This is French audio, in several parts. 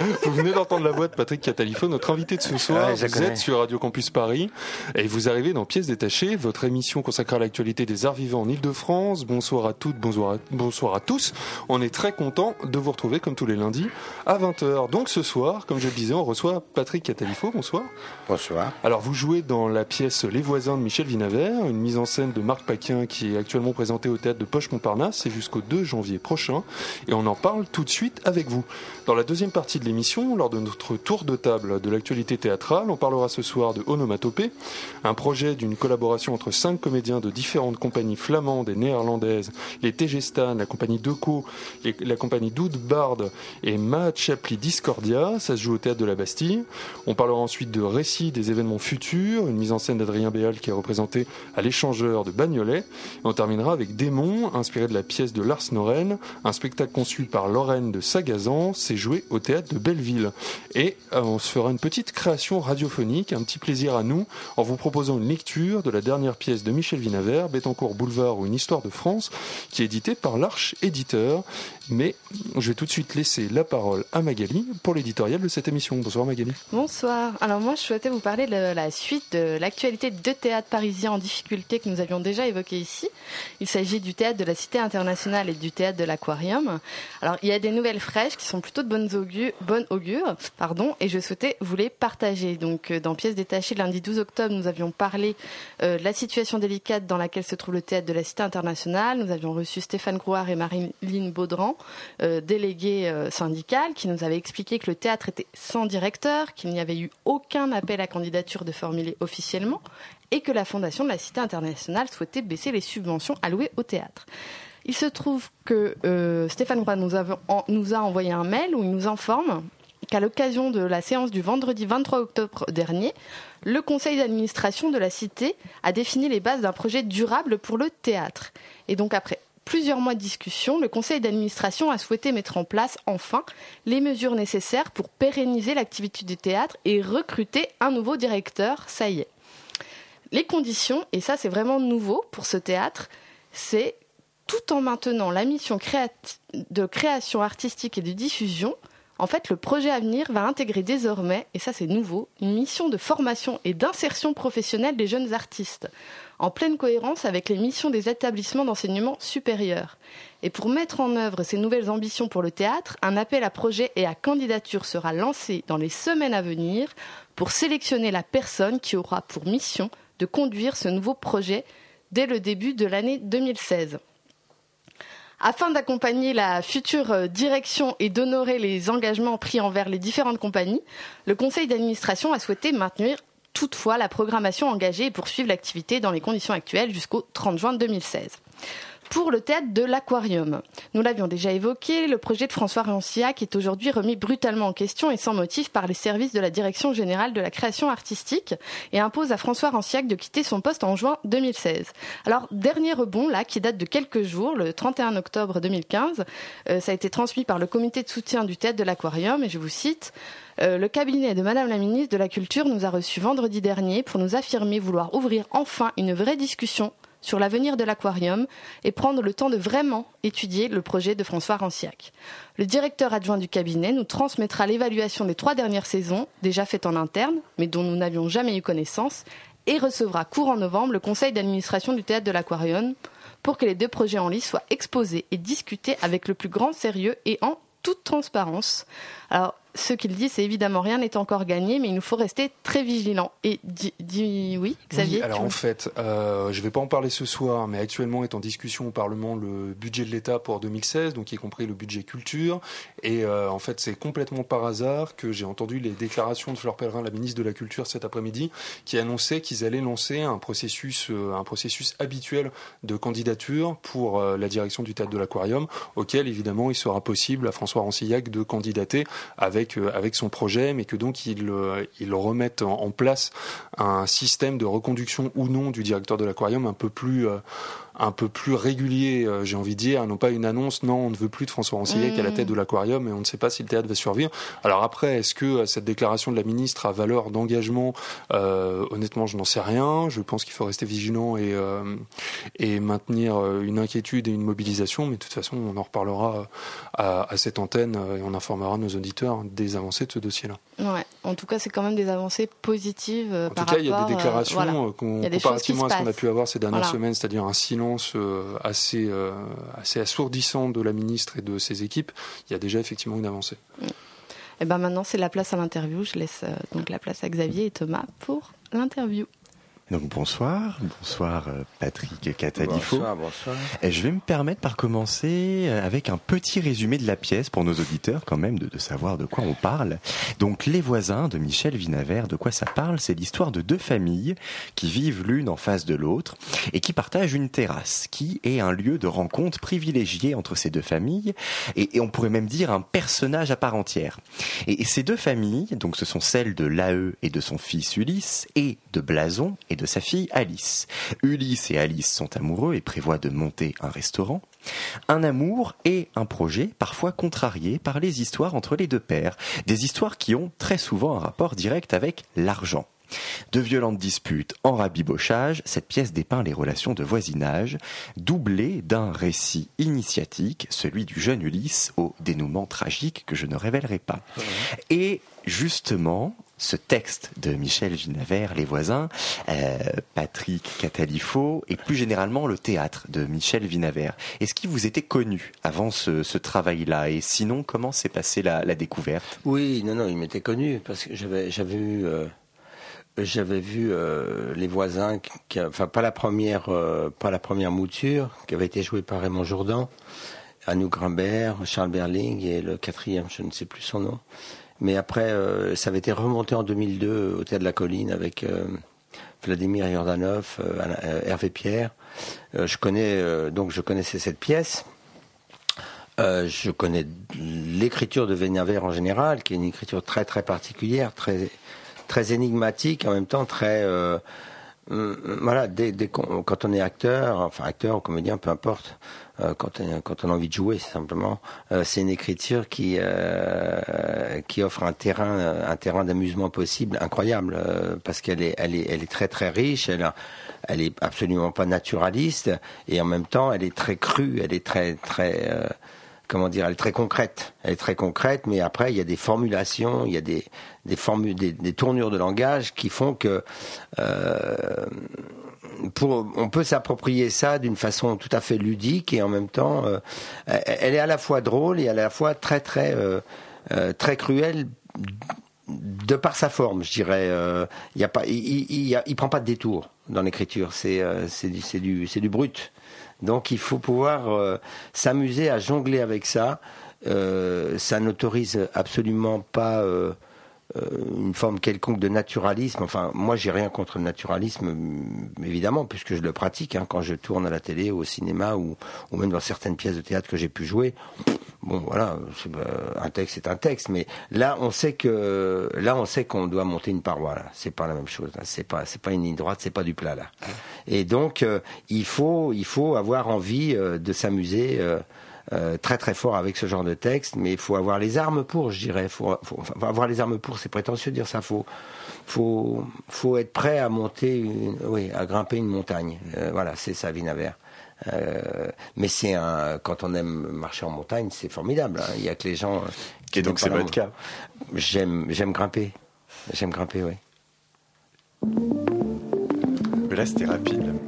Vous venez d'entendre la voix de Patrick Catalifo, notre invité de ce soir. vous êtes sur Radio Campus Paris et vous arrivez dans Pièces détachées, votre émission consacrée à l'actualité des arts vivants en Ile-de-France. Bonsoir à toutes, bonsoir à, bonsoir à tous. On est très content de vous retrouver comme tous les lundis à 20h. Donc ce soir, comme je le disais, on reçoit Patrick Catalifo. Bonsoir. Bonsoir. Alors vous jouez dans la pièce Les voisins de Michel Vinavert, une mise en scène de Marc Paquin qui est actuellement présentée au théâtre de Poche-Montparnasse. C'est jusqu'au 2 janvier prochain et on en parle tout de suite avec vous. Dans la deuxième partie de l'émission, lors de notre tour de table de l'actualité théâtrale, on parlera ce soir de Onomatopée, un projet d'une collaboration entre cinq comédiens de différentes compagnies flamandes et néerlandaises, les Tegestan, la compagnie Deco, la compagnie Doud Bard et Ma Chapli Discordia, ça se joue au théâtre de la Bastille. On parlera ensuite de Récits des événements futurs, une mise en scène d'Adrien Béal qui est représenté à l'échangeur de Bagnolet. Et on terminera avec Démon, inspiré de la pièce de Lars Noren, un spectacle conçu par Lorraine de Sagazan, c'est joué au théâtre de Belleville. Et euh, on se fera une petite création radiophonique, un petit plaisir à nous, en vous proposant une lecture de la dernière pièce de Michel Vinavert, Bettencourt Boulevard ou une histoire de France, qui est éditée par l'Arche Éditeur. Mais je vais tout de suite laisser la parole à Magali pour l'éditorial de cette émission. Bonsoir Magali. Bonsoir. Alors moi je souhaitais vous parler de la suite de l'actualité de théâtre parisien en difficulté que nous avions déjà évoqué ici. Il s'agit du théâtre de la Cité internationale et du théâtre de l'Aquarium. Alors il y a des nouvelles fraîches qui sont plutôt de bonnes augures, bonnes augures pardon, et je souhaitais vous les partager. Donc euh, dans Pièces détachées, lundi 12 octobre, nous avions parlé euh, de la situation délicate dans laquelle se trouve le théâtre de la Cité internationale. Nous avions reçu Stéphane Grouard et Marilyn Baudran euh, délégué euh, syndical, qui nous avait expliqué que le théâtre était sans directeur, qu'il n'y avait eu aucun appel à candidature de formuler officiellement, et que la Fondation de la Cité internationale souhaitait baisser les subventions allouées au théâtre. Il se trouve que euh, Stéphane Roy nous, nous, a envoyé un mail où il nous informe qu'à l'occasion de la séance du vendredi 23 octobre dernier, le conseil d'administration de la Cité a défini les bases d'un projet durable pour le théâtre. Et donc après plusieurs mois de discussion, le conseil d'administration a souhaité mettre en place enfin les mesures nécessaires pour pérenniser l'activité du théâtre et recruter un nouveau directeur. Ça y est. Les conditions, et ça c'est vraiment nouveau pour ce théâtre, c'est tout en maintenant la mission de création artistique et de diffusion, en fait, le projet à venir va intégrer désormais, et ça c'est nouveau, une mission de formation et d'insertion professionnelle des jeunes artistes en pleine cohérence avec les missions des établissements d'enseignement supérieur. Et pour mettre en œuvre ces nouvelles ambitions pour le théâtre, un appel à projet et à candidature sera lancé dans les semaines à venir pour sélectionner la personne qui aura pour mission de conduire ce nouveau projet dès le début de l'année 2016. Afin d'accompagner la future direction et d'honorer les engagements pris envers les différentes compagnies, le conseil d'administration a souhaité maintenir toutefois la programmation engagée et poursuivre l'activité dans les conditions actuelles jusqu'au 30 juin 2016 pour le théâtre de l'Aquarium. Nous l'avions déjà évoqué, le projet de François Rancillac est aujourd'hui remis brutalement en question et sans motif par les services de la Direction générale de la création artistique et impose à François Rancillac de quitter son poste en juin 2016. Alors, dernier rebond, là, qui date de quelques jours, le 31 octobre 2015, euh, ça a été transmis par le comité de soutien du théâtre de l'Aquarium et je vous cite euh, le cabinet de Madame la ministre de la Culture nous a reçus vendredi dernier pour nous affirmer vouloir ouvrir enfin une vraie discussion sur l'avenir de l'aquarium et prendre le temps de vraiment étudier le projet de François Ranciac. Le directeur adjoint du cabinet nous transmettra l'évaluation des trois dernières saisons, déjà faites en interne, mais dont nous n'avions jamais eu connaissance, et recevra courant novembre le conseil d'administration du théâtre de l'aquarium pour que les deux projets en lice soient exposés et discutés avec le plus grand sérieux et en toute transparence. Alors, ce qu'il dit, c'est évidemment rien n'est encore gagné, mais il nous faut rester très vigilants. Et dit, oui, Xavier. alors en fait, euh, je ne vais pas en parler ce soir, mais actuellement est en discussion au Parlement le budget de l'État pour 2016, donc y compris le budget culture. Et euh, en fait, c'est complètement par hasard que j'ai entendu les déclarations de Fleur Pellerin, la ministre de la Culture, cet après-midi, qui annonçait qu'ils allaient lancer un processus, euh, un processus habituel de candidature pour la direction du théâtre de l'Aquarium, auquel évidemment il sera possible à François Rancillac de candidater avec avec avec son projet, mais que donc ils ils remettent en, place un système de reconduction ou non du directeur de l'aquarium un peu plus un peu plus régulier, euh, j'ai envie de dire, non pas une annonce, non, on ne veut plus de François Rancillet qui à la tête de l'aquarium et on ne sait pas si le théâtre va survivre. Alors après, est-ce que euh, cette déclaration de la ministre a valeur d'engagement? Euh, Honnêtement, je n'en sais rien. Je pense qu'il faut rester vigilant et, et maintenir une inquiétude et une mobilisation, mais de toute façon, on en reparlera à, à cette antenne et on informera nos auditeurs des avancées de ce dossier-là. Ouais. En tout cas, c'est quand même des avancées positives. En tout cas, il y a des déclarations comparativement à ce qu'on a pu avoir ces dernières semaines, c'est-à-dire un silence euh, assez, euh, assez assourdissante de la ministre et de ses équipes, il y a déjà effectivement une avancée. Et eh ben maintenant, c'est la place à l'interview. Je laisse euh, donc la place à Xavier et Thomas pour l'interview. Donc bonsoir, bonsoir euh, Patrick Catalifo. Bonsoir, bonsoir. Et je vais me permettre par commencer euh, avec un petit résumé de la pièce pour nos auditeurs quand même de, de savoir de quoi on parle. Donc Les voisins de Michel Vinavert, de quoi ça parle? C'est l'histoire de deux familles qui vivent l'une en face de l'autre et qui partagent une terrasse qui est un lieu de rencontre privilégié entre ces deux familles et, et on pourrait même dire un personnage à part entière. Et, et ces deux familles, donc ce sont celles de Lae et de son fils Ulysse et de Blason et de sa fille Alice. Ulysse et Alice sont amoureux et prévoient de monter un restaurant. Un amour et un projet parfois contrariés par les histoires entre les deux pères, des histoires qui ont très souvent un rapport direct avec l'argent. De violentes disputes en rabibochage, cette pièce dépeint les relations de voisinage, doublées d'un récit initiatique, celui du jeune Ulysse, au dénouement tragique que je ne révélerai pas. Et justement, ce texte de Michel Ginavert, Les voisins, euh, Patrick Catalifo et plus généralement le théâtre de Michel Vinavert. Est-ce qu'il vous était connu avant ce, travail-là? Et sinon, comment s'est passée la, découverte? Oui, non, non, il m'était connu parce que j'avais, j'avais eu, euh, vu euh, Les voisins, enfin pas la première, pas la première mouture qui avait été jouée par Raymond Jourdan, Anouk Grimbert, Charles Berling et le quatrième, je ne sais plus son nom. Mais après, euh, ça avait été remonté en 2002 au Théâtre de la Colline avec euh, Vladimir Yordanov, euh, Hervé Pierre. je connais donc je connaissais cette pièce. je connais l'écriture de Vénavert en général, qui est une écriture très très particulière, très très énigmatique, en même temps très voilà, dès, quand on est acteur, enfin acteur ou comédien, peu importe, euh, quand, on, quand on a envie de jouer, simplement. Euh, c'est une écriture qui euh, qui offre un terrain un terrain d'amusement possible incroyable parce qu'elle est elle est elle est très très riche. Elle elle est absolument pas naturaliste et en même temps elle est très crue. Elle est très très comment dire, elle est très concrète. Elle est très concrète, mais après il y a des formulations, il y a des des formules, des, tournures de langage qui font que euh, on peut s'approprier ça d'une façon tout à fait ludique et en même temps, euh, elle est à la fois drôle et à la fois très très euh, euh, très cruelle de par sa forme, je dirais. il y a pas, il, prend pas de détour dans l'écriture. C'est c'est du du du brut. Donc il faut pouvoir s'amuser à jongler avec ça. ça n'autorise absolument pas euh, une forme quelconque de naturalisme. Enfin, moi, j'ai rien contre le naturalisme, évidemment, puisque je le pratique hein, quand je tourne à la télé, au cinéma ou, ou même dans certaines pièces de théâtre que j'ai pu jouer. Bon, voilà, un texte c'est un texte, mais là, on sait que là, on sait qu'on doit monter une paroi. Là, c'est pas la même chose. C'est pas, c'est pas une ligne droite, c'est pas du plat là. Et donc, euh, il faut, il faut avoir envie euh, de s'amuser. Euh, très très fort avec ce genre de texte, mais il faut avoir les armes pour, je dirais. Faut, faut avoir les armes pour, c'est prétentieux de dire ça. Faut, faut, faut être prêt à monter, une, oui, à grimper une montagne. Euh, voilà, c'est ça, Vinavert. Euh, mais c'est un, quand on aime marcher en montagne, c'est formidable. Hein. Il y a que les gens. Qui Et donc c'est votre cas. J'aime, j'aime grimper. J'aime grimper, oui. là, c'était rapide.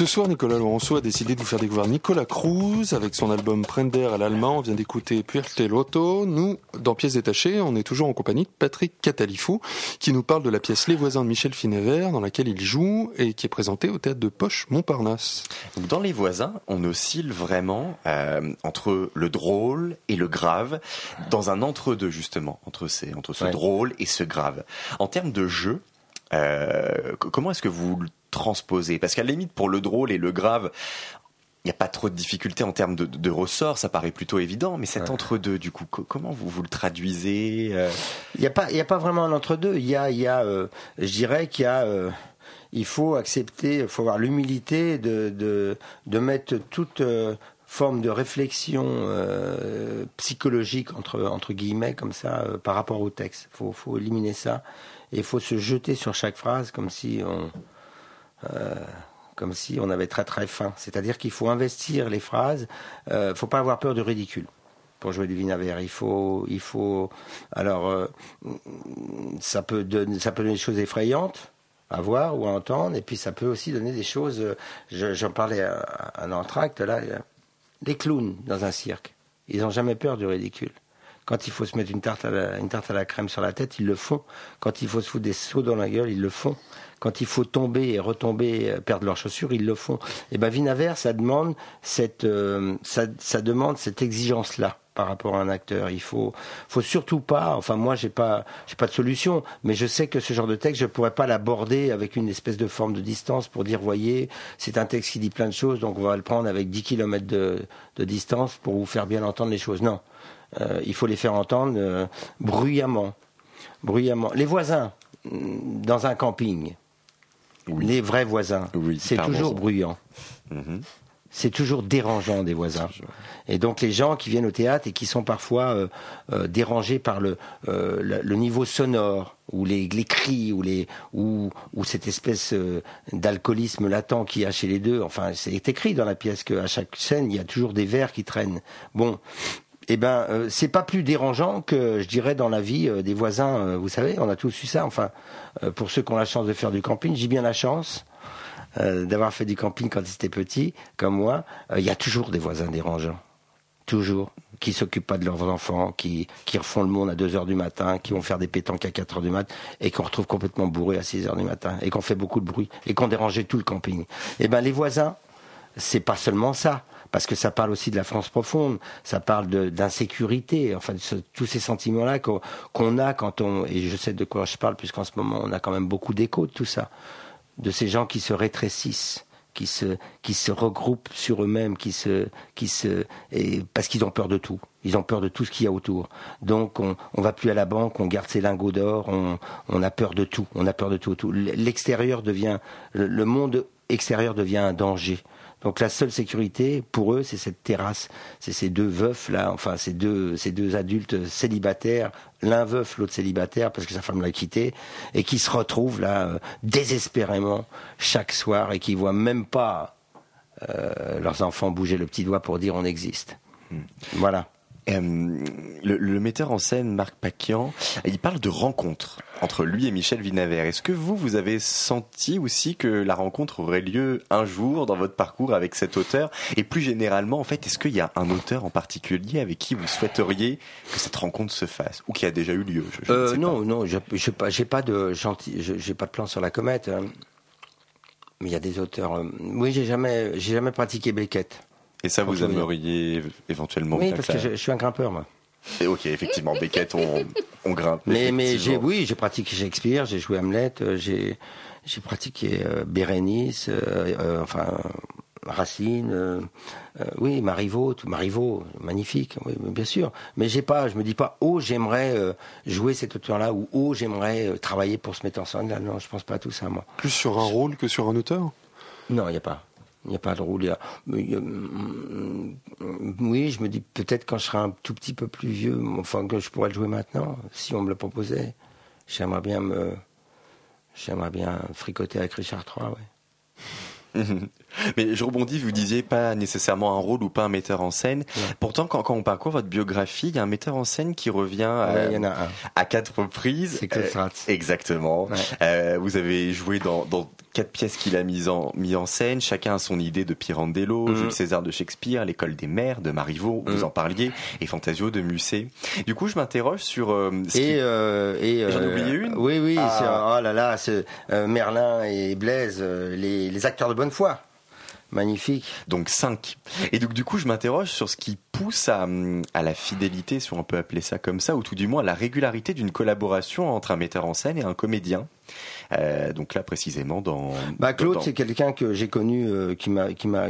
Ce soir, Nicolas Laurenceau a décidé de vous faire découvrir Nicolas Cruz avec son album Prender à l'allemand. On vient d'écouter Puerte Lotto. Nous, dans Pièces détachées, on est toujours en compagnie de Patrick Catalifou qui nous parle de la pièce Les voisins de Michel Finévert dans laquelle il joue et qui est présentée au théâtre de Poche Montparnasse. Dans Les voisins, on oscille vraiment euh, entre le drôle et le grave, dans un entre-deux justement, entre, ces, entre ce Ouais. drôle et ce grave. En termes de jeu, euh, comment est-ce que vous le transposez? Parce qu'à la limite, pour le drôle et le grave, il n'y a pas trop de difficultés en termes de, de ressort, ça paraît plutôt évident, mais cet entre-deux, du coup, co- comment vous, vous le traduisez euh? Il n'y a pas, il y a pas vraiment un entre-deux. Il y a, il y a, euh, je dirais qu'il y a, euh, il faut accepter, il faut avoir l'humilité de, de, de mettre toute forme de réflexion psychologique entre entre guillemets comme ça par rapport au texte. Faut, faut éliminer ça il faut se jeter sur chaque phrase comme si on euh, comme si on avait très très faim. C'est-à-dire qu'il faut investir les phrases. Euh, faut pas avoir peur du ridicule pour jouer du Vinavert. Il faut, il faut. Alors, euh, ça peut donner, ça peut donner des choses effrayantes à voir ou à entendre, et puis ça peut aussi donner des choses. je- J'en parlais à, à un entracte là. Les clowns dans un cirque, ils n'ont jamais peur du ridicule. Quand il faut se mettre une tarte, à la, une tarte à la crème sur la tête, ils le font. Quand il faut se foutre des seaux dans la gueule, ils le font. Quand il faut tomber et retomber, euh, perdre leurs chaussures, ils le font. Et ben Vinaver, ça demande cette, euh, ça, ça demande cette exigence-là par rapport à un acteur. Il faut, faut surtout pas. Enfin, moi, j'ai pas, j'ai pas de solution, mais je sais que ce genre de texte, je pourrais pas l'aborder avec une espèce de forme de distance pour dire, voyez, c'est un texte qui dit plein de choses, donc on va le prendre avec 10 km de, de distance pour vous faire bien entendre les choses. Non, il faut les faire entendre euh, bruyamment, bruyamment. Les voisins mm, dans un camping, les vrais voisins, Oui, c'est toujours bruyant. Mhm. C'est toujours dérangeant des voisins. Et donc les gens qui viennent au théâtre et qui sont parfois euh, euh, dérangés par le, euh, le, le niveau sonore ou les, les cris ou, les, ou, ou cette espèce euh, d'alcoolisme latent qu'il y a chez les deux. Enfin, c'est écrit dans la pièce qu'à chaque scène, il y a toujours des verres qui traînent. Bon, eh ben, euh, c'est pas plus dérangeant que, je dirais, dans la vie euh, des voisins. euh, vous savez, on a tous eu ça. Enfin, euh, pour ceux qui ont la chance de faire du camping, j'ai bien la chance d'avoir fait du camping quand ils étaient petits, comme moi. Il y a toujours des voisins dérangeants, toujours, qui s'occupent pas de leurs enfants, qui refont le monde à 2 heures du matin, qui vont faire des pétanques à 4 heures du matin, et qu'on retrouve complètement bourrés à 6 heures du matin, et qu'on fait beaucoup de bruit, et qu'on dérangeait tout le camping. Eh ben, les voisins, c'est pas seulement ça, parce que ça parle aussi de la France profonde, ça parle d'insécurité, enfin tous ces sentiments-là qu'on a quand on, et je sais de quoi je parle puisqu'en ce moment on a quand même beaucoup d'échos de tout ça, de ces gens qui se rétrécissent, qui se qui se regroupent sur eux-mêmes, qui se qui se et parce qu'ils ont peur de tout. Ils ont peur de tout ce qu'il y a autour. Donc on on va plus à la banque, on garde ses lingots d'or, on on a peur de tout, on a peur de tout. tout. L'extérieur devient le monde extérieur devient un danger. Donc la seule sécurité pour eux, c'est cette terrasse, c'est ces deux veufs là, enfin ces deux ces deux adultes célibataires, l'un veuf, l'autre célibataire parce que sa femme l'a quitté, et qui se retrouvent là euh, désespérément chaque soir et qui voient même pas euh, leurs enfants bouger le petit doigt pour dire on existe. Voilà. Euh, le, le metteur en scène Marc Paquian, il parle de rencontre entre lui et Michel Vinavert. Est-ce que vous, vous avez senti aussi que la rencontre aurait lieu un jour dans votre parcours avec cet auteur? Et plus généralement, en fait, est-ce qu'il y a un auteur en particulier avec qui vous souhaiteriez que cette rencontre se fasse? Ou qui a déjà eu lieu? Je- je ne Euh, sais non, non, je j'ai pas, pas de gentil, je- j'ai pas de plan sur la comète. hein. Mais il y a des auteurs. euh, oui, j'ai jamais, j'ai jamais pratiqué Beckett. Et ça, vous aimeriez éventuellement oui, bien parce que je, je suis un grimpeur, moi. Et ok, effectivement, Beckett, on, on grimpe. Mais, mais j'ai, oui, j'ai pratiqué Shakespeare, j'ai joué Hamlet, euh, j'ai, j'ai pratiqué euh, Bérénice, euh, euh, enfin Racine, euh, euh, oui, Marivaux, tout Marivaux, magnifique, oui, bien sûr. Mais j'ai pas, je me dis pas, oh, j'aimerais euh, jouer cet auteur-là ou oh, j'aimerais euh, travailler pour ce metteur en scène. Là, non, je pense pas à tout ça, moi. Plus sur un rôle que sur un auteur? Non, il n'y a pas. Il n'y a pas de rôle. a- a- mm, oui, je me dis peut-être quand je serai un tout petit peu plus vieux, enfin que je pourrais le jouer maintenant, si on me le proposait. J'aimerais bien me, j'aimerais bien fricoter avec Richard III, ouais. Mais je rebondis, vous disiez pas nécessairement un rôle ou pas un metteur en scène. Pourtant, quand, quand on parcourt votre biographie, il y a un metteur en scène qui revient Ouais, euh, à quatre reprises. C'est Claude Euh, exactement. Ouais. Euh, vous avez joué dans, dans quatre pièces qu'il a mises en, mis en scène. Chacun a son idée de Pirandello, Mhm. Jules César de Shakespeare, l'école des mères de Marivaux, vous Mhm. en parliez, et Fantasio de Musset. Du coup, je m'interroge sur euh, ce qui- Et, euh, et J'en ai oublié une Oui, oui. Ah. oh là là, Merlin et Blaise, les, les acteurs de bonne foi. Magnifique. donc 5. Et donc du coup, je m'interroge sur ce qui pousse à, hum, à la fidélité, si on peut appeler ça comme ça, ou tout du moins à la régularité d'une collaboration entre un metteur en scène et un comédien. Euh, donc là, précisément, dans... Bah Claude, dans- c'est quelqu'un que j'ai connu, euh, qui m'a qui m'a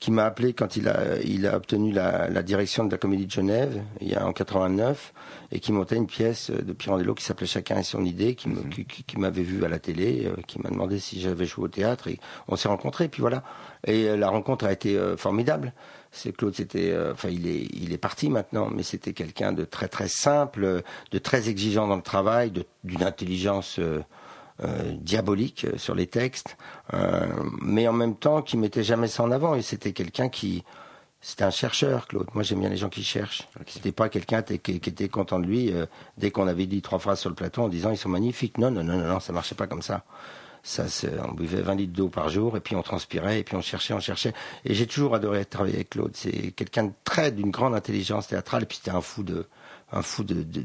qui m'a appelé quand il a il a obtenu la, la direction de la Comédie de Genève il y a en 89 et qui montait une pièce de Pirandello qui s'appelait Chacun et son idée, qui me- qui, qui- qui m'avait vu à la télé, euh, qui m'a demandé si j'avais joué au théâtre et on s'est rencontrés. Puis voilà. Et euh, la rencontre a été euh, formidable. C'est Claude, c'était, euh, enfin, il est, il est parti maintenant, mais c'était quelqu'un de très très simple, euh, de très exigeant dans le travail, d'une intelligence. euh, euh, diabolique euh, sur les textes, euh, mais en même temps qui mettait jamais ça en avant. Et c'était quelqu'un qui, c'était un chercheur, Claude. Moi, j'aime bien les gens qui cherchent. C'était pas quelqu'un qui, qui était content de lui euh, dès qu'on avait dit trois phrases sur le plateau en disant ils sont magnifiques. Non, non, non, non, non ça marchait pas comme ça. Ça, on buvait 20 litres d'eau par jour et puis on transpirait et puis on cherchait, on cherchait. Et j'ai toujours adoré travailler avec Claude. C'est quelqu'un de très d'une grande intelligence théâtrale et puis c'était un fou de un fou de, de,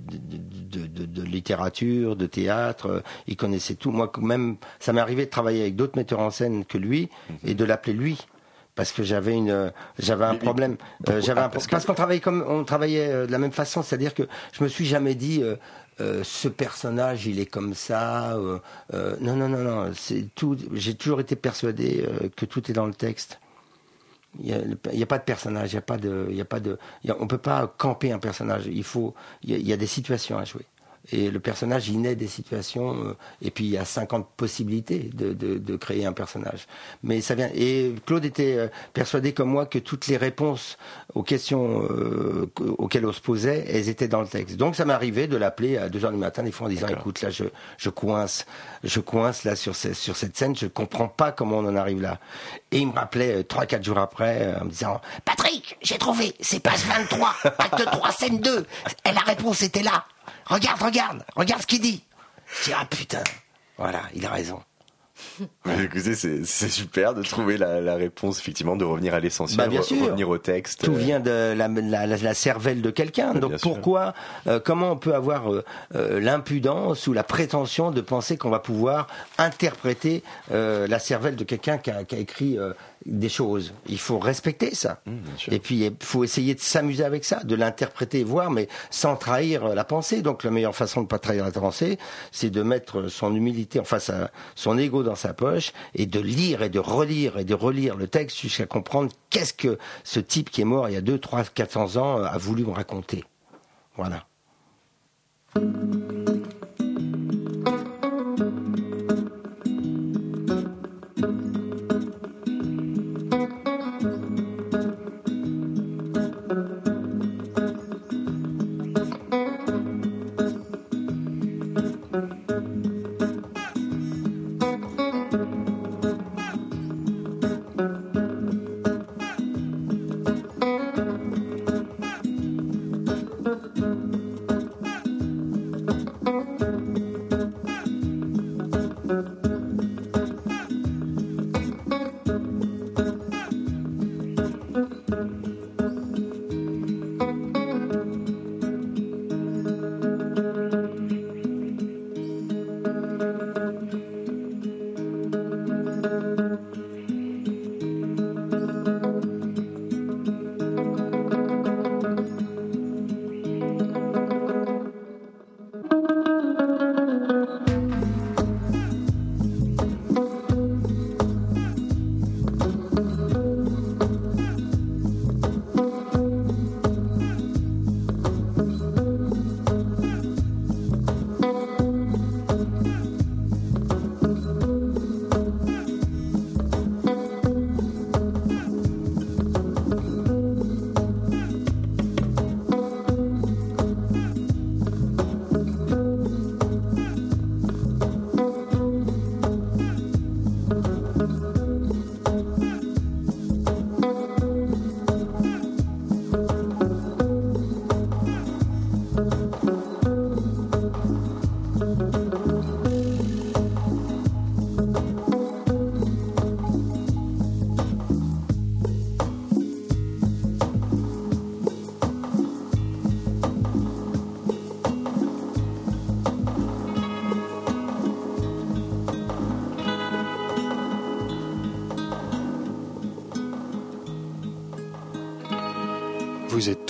de, littérature, de théâtre. Euh, Il connaissait tout. Moi, même, ça m'est arrivé de travailler avec d'autres metteurs en scène que lui et de l'appeler lui. Parce que j'avais une, euh, j'avais un problème. Euh, j'avais un Ah, parce que- qu'on travaillait comme, on travaillait de la même façon. C'est-à-dire que je me suis jamais dit, euh, euh, ce personnage, il est comme ça. non, non, non, non. C'est tout. J'ai toujours été persuadé que tout est dans le texte. Il n'y a, pas de personnage, il y a pas de, il y a pas de, peut pas camper un personnage. Il faut, il y a des situations à jouer. Et le personnage, il naît des situations, euh, et puis il y a 50 possibilités de, de, de créer un personnage. Mais ça vient. Et Claude était euh, persuadé comme moi que toutes les réponses aux questions euh, que- auxquelles on se posait, elles étaient dans le texte. Donc ça arrivé de l'appeler à 2 heures du matin des fois en disant, écoute, là je, je coince, je coince là sur, ce- sur cette scène, je comprends pas comment on en arrive là. Et il me rappelait euh, trois, quatre jours après en me disant, Patrick, j'ai trouvé, c'est page 23, acte 3, scène 2, et la réponse était là. Regarde, regarde, regarde ce qu'il dit. Je dis, ah putain, voilà, il a raison. Mais Écoutez, c'est super de trouver la, la réponse, effectivement, de revenir à l'essentiel, Bah, bien re- sûr. revenir au texte. Tout vient de la, la, cervelle de quelqu'un. Bien Donc pourquoi, euh, comment on peut avoir euh, euh, l'impudence ou la prétention de penser qu'on va pouvoir interpréter euh, la cervelle de quelqu'un qui a, qui a écrit euh, des choses Il faut respecter ça. Mmh. Et puis il faut essayer de s'amuser avec ça, de l'interpréter, voir, mais sans trahir la pensée. Donc la meilleure façon de ne pas trahir la pensée, c'est de mettre son humilité en face à son ego dans sa poche et de lire et de relire et de relire le texte jusqu'à comprendre qu'est-ce que ce type qui est mort il y a 2, 3, 400 ans euh, a voulu me raconter. Voilà.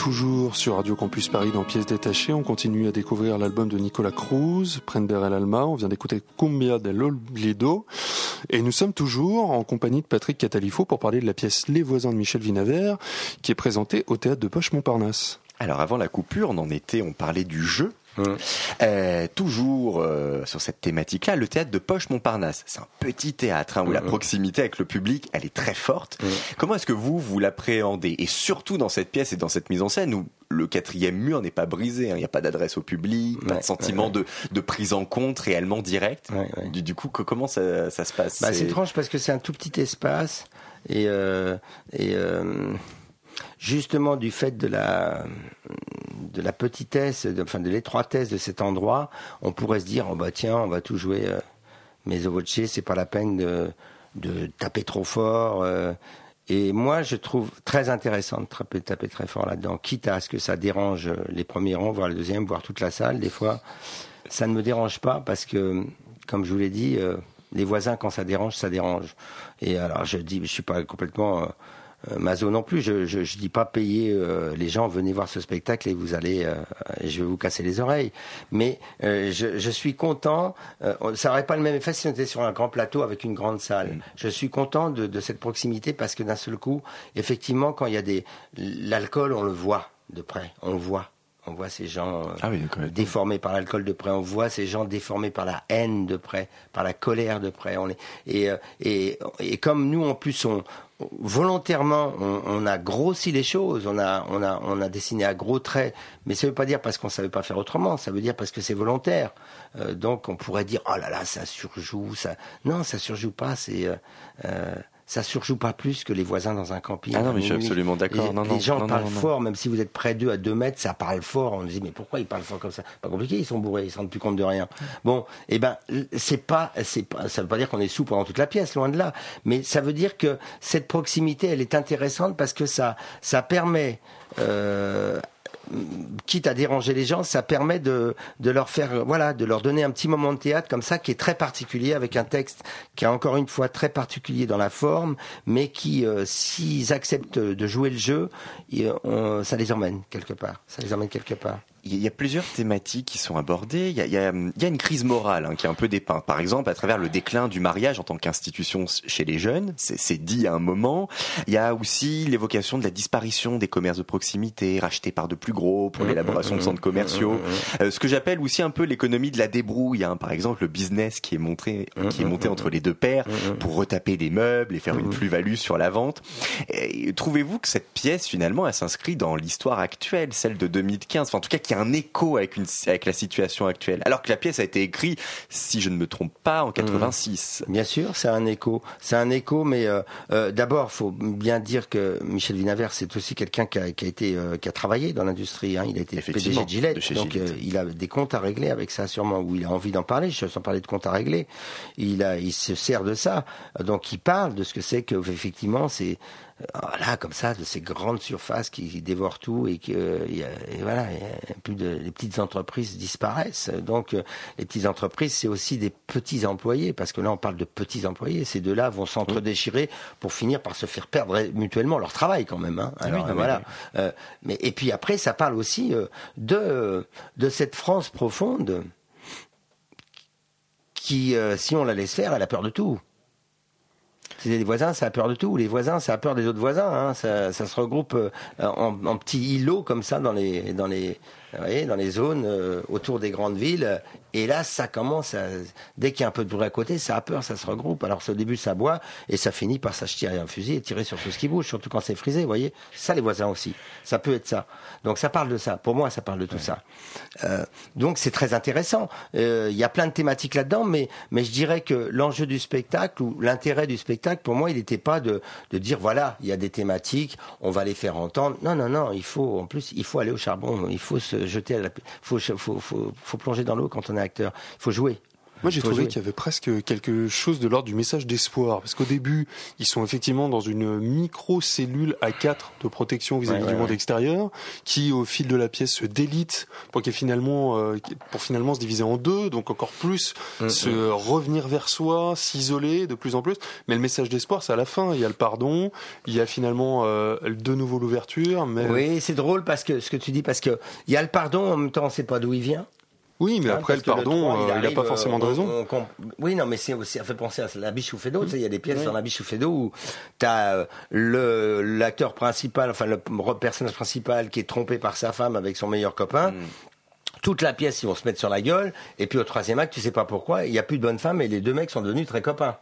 Toujours sur Radio Campus Paris dans Pièces détachées. On continue à découvrir l'album de Nicolas Cruz, Prender el Alma. On vient d'écouter Cumbia del Olvido. Et nous sommes toujours en compagnie de Patrick Catalifo pour parler de la pièce Les voisins de Michel Vinavert, qui est présentée au théâtre de Poche Montparnasse. Alors avant la coupure, on en était, on parlait du jeu euh, toujours euh, sur cette thématique-là, le théâtre de Poche Montparnasse. C'est un petit théâtre hein, où la proximité avec le public, elle est très forte. Comment est-ce que vous, vous l'appréhendez? Et surtout dans cette pièce et dans cette mise en scène où le quatrième mur n'est pas brisé, hein. il n'y a pas d'adresse au public, pas de sentiment De, de, prise en compte réellement direct. Du, du, coup, comment ça, ça se passe? Bah, C'est étrange parce que c'est un tout petit espace et, euh, et euh, justement du fait de la de la petitesse, de, enfin de l'étroitesse de cet endroit, on pourrait se dire oh bah tiens, on va tout jouer euh, mais voce, c'est pas la peine de, de taper trop fort. Euh. et moi, je trouve très intéressant de taper, taper très fort là-dedans, quitte à ce que ça dérange les premiers rangs, voire le deuxième, voire toute la salle. Des fois, ça ne me dérange pas parce que, comme je vous l'ai dit, euh, les voisins, quand ça dérange, ça dérange. Et alors, je dis, je suis pas complètement euh, Mazo non plus. Je, je, je dis pas payer euh, les gens, venez voir ce spectacle et vous allez, euh, je vais vous casser les oreilles. Mais je, je, suis content. ça n'aurait pas le même effet si on était sur un grand plateau avec une grande salle. Mm. Je suis content de, de cette proximité parce que d'un seul coup, effectivement, quand il y a des l'alcool, on le voit de près, on le voit. On voit ces gens ah déformés par l'alcool de près. On voit ces gens déformés par la haine de près, par la colère de près. On est, et, et, et comme nous, en plus, on, volontairement, on, a grossi les choses, on a, on a, on a dessiné à gros traits, mais ça ne veut pas dire parce qu'on savait pas faire autrement, ça veut dire parce que c'est volontaire. Euh, donc on pourrait dire oh là là, ça surjoue, ça. Non, ça surjoue pas, c'est. Euh, euh, ça surjoue pas plus que les voisins dans un camping. Ah non, mais je suis absolument d'accord. Les, gens parlent fort, même si vous êtes près d'eux à deux mètres, ça parle fort. On dit mais pourquoi ils parlent fort comme ça? Pas compliqué, ils sont bourrés, ils se rendent plus compte de rien. Bon, eh ben c'est pas, c'est pas, ça veut pas dire qu'on est sous pendant toute la pièce, loin de là. Mais ça veut dire que cette proximité, elle est intéressante parce que ça, ça permet euh, quitte à déranger les gens, ça permet de, de leur faire, voilà, de leur donner un petit moment de théâtre comme ça qui est très particulier avec un texte qui est encore une fois très particulier dans la forme, mais qui, euh, s'ils acceptent de jouer le jeu, ça les emmène quelque part. Ça les emmène quelque part il y a plusieurs thématiques qui sont abordées. Il y a, il y a, il y a une crise morale hein, qui est un peu dépeinte. Par exemple, à travers le déclin du mariage en tant qu'institution chez les jeunes, c'est dit à un moment. Il y a aussi l'évocation de la disparition des commerces de proximité rachetés par de plus gros pour mmh, l'élaboration de mmh, centres commerciaux. Mmh, euh, ce que j'appelle aussi un peu l'économie de la débrouille. Hein. Par exemple, le business qui est monté, qui est monté entre les deux pères pour retaper des meubles et faire une plus-value sur la vente. Trouvez-vous que cette pièce, finalement, elle s'inscrit dans l'histoire actuelle, celle de 2015, enfin, en tout cas, qui un écho avec, une, avec la situation actuelle. Alors que la pièce a été écrite, si je ne me trompe pas, en 86. Mmh. Bien sûr, c'est un écho. C'est un écho, mais euh, euh, d'abord, faut bien dire que Michel Vinaver, c'est aussi quelqu'un qui a, qui a été, euh, qui a travaillé dans l'industrie. Hein. Il a été PDG de Gillette, donc euh, il a des comptes à régler avec ça, sûrement. Ou il a envie d'en parler. Je sans parler de comptes à régler, il a, il se sert de ça. Donc il parle de ce que c'est que effectivement, c'est là comme ça de ces grandes surfaces qui dévorent tout et que et voilà plus de les petites entreprises disparaissent. Donc euh, les petites entreprises c'est aussi des petits employés parce que là on parle de petits employés ces deux-là vont s'entre-déchirer pour finir par se faire perdre mutuellement leur travail quand même hein. alors voilà. euh, mais et puis après ça parle aussi euh, de de cette France profonde qui si on la laisse faire elle a peur de tout les voisins, ça a peur de tout. Les voisins, ça a peur des autres voisins. Hein. Ça, se regroupe euh, en, petits îlots comme ça dans les, dans les, voyez, dans les zones euh, autour des grandes villes. Et là, ça commence à, dès qu'il y a un peu de bruit à côté, ça a peur, ça se regroupe. Alors, au début, ça boit et ça finit par s'acheter un fusil et tirer sur tout ce qui bouge, surtout quand c'est frisé, vous voyez. Ça, les voisins aussi. Ça peut être ça. Donc, ça parle de ça. Pour moi, ça parle de tout ça. Euh, donc, c'est très intéressant. Euh, il y a plein de thématiques là-dedans, mais, mais je dirais que l'enjeu du spectacle ou l'intérêt du spectacle, pour moi, il n'était pas de, de dire, voilà, il y a des thématiques, on va les faire entendre. Non, non, non, il faut, en plus, il faut aller au charbon. Il faut se jeter à la, faut, faut, faut, faut plonger dans l'eau quand on est acteur. Il faut jouer. Moi, j'ai trouvé qu'il y avait presque quelque chose de l'ordre du message d'espoir. Parce qu'au début, ils sont effectivement dans une micro-cellule A4 de protection vis-à-vis Ouais, du ouais, monde ouais. extérieur, qui, au fil de la pièce, se délite pour, finalement, euh, pour finalement se diviser en deux, donc encore plus Mm, se revenir vers soi, s'isoler de plus en plus. Mais le message d'espoir, c'est à la fin. Il y a le pardon, il y a finalement euh, de nouveau l'ouverture. Mais... Oui, c'est drôle parce que ce que tu dis, parce que il y a le pardon, en même temps, on sait pas d'où il vient. Oui, mais Hein, après, le pardon, euh, il n'a arrive, pas forcément de euh, raison. on- oui, non, mais c'est aussi, ça fait penser à la biche ou d'eau. Tu sais, il y a des pièces Oui. dans la biche ou d'eau où t'as euh, le l'acteur principal, enfin le personnage principal qui est trompé par sa femme avec son meilleur copain. Toute la pièce, ils vont se mettre sur la gueule. Et puis au troisième acte, tu sais pas pourquoi, il y a plus de bonne femme et les deux mecs sont devenus très copains.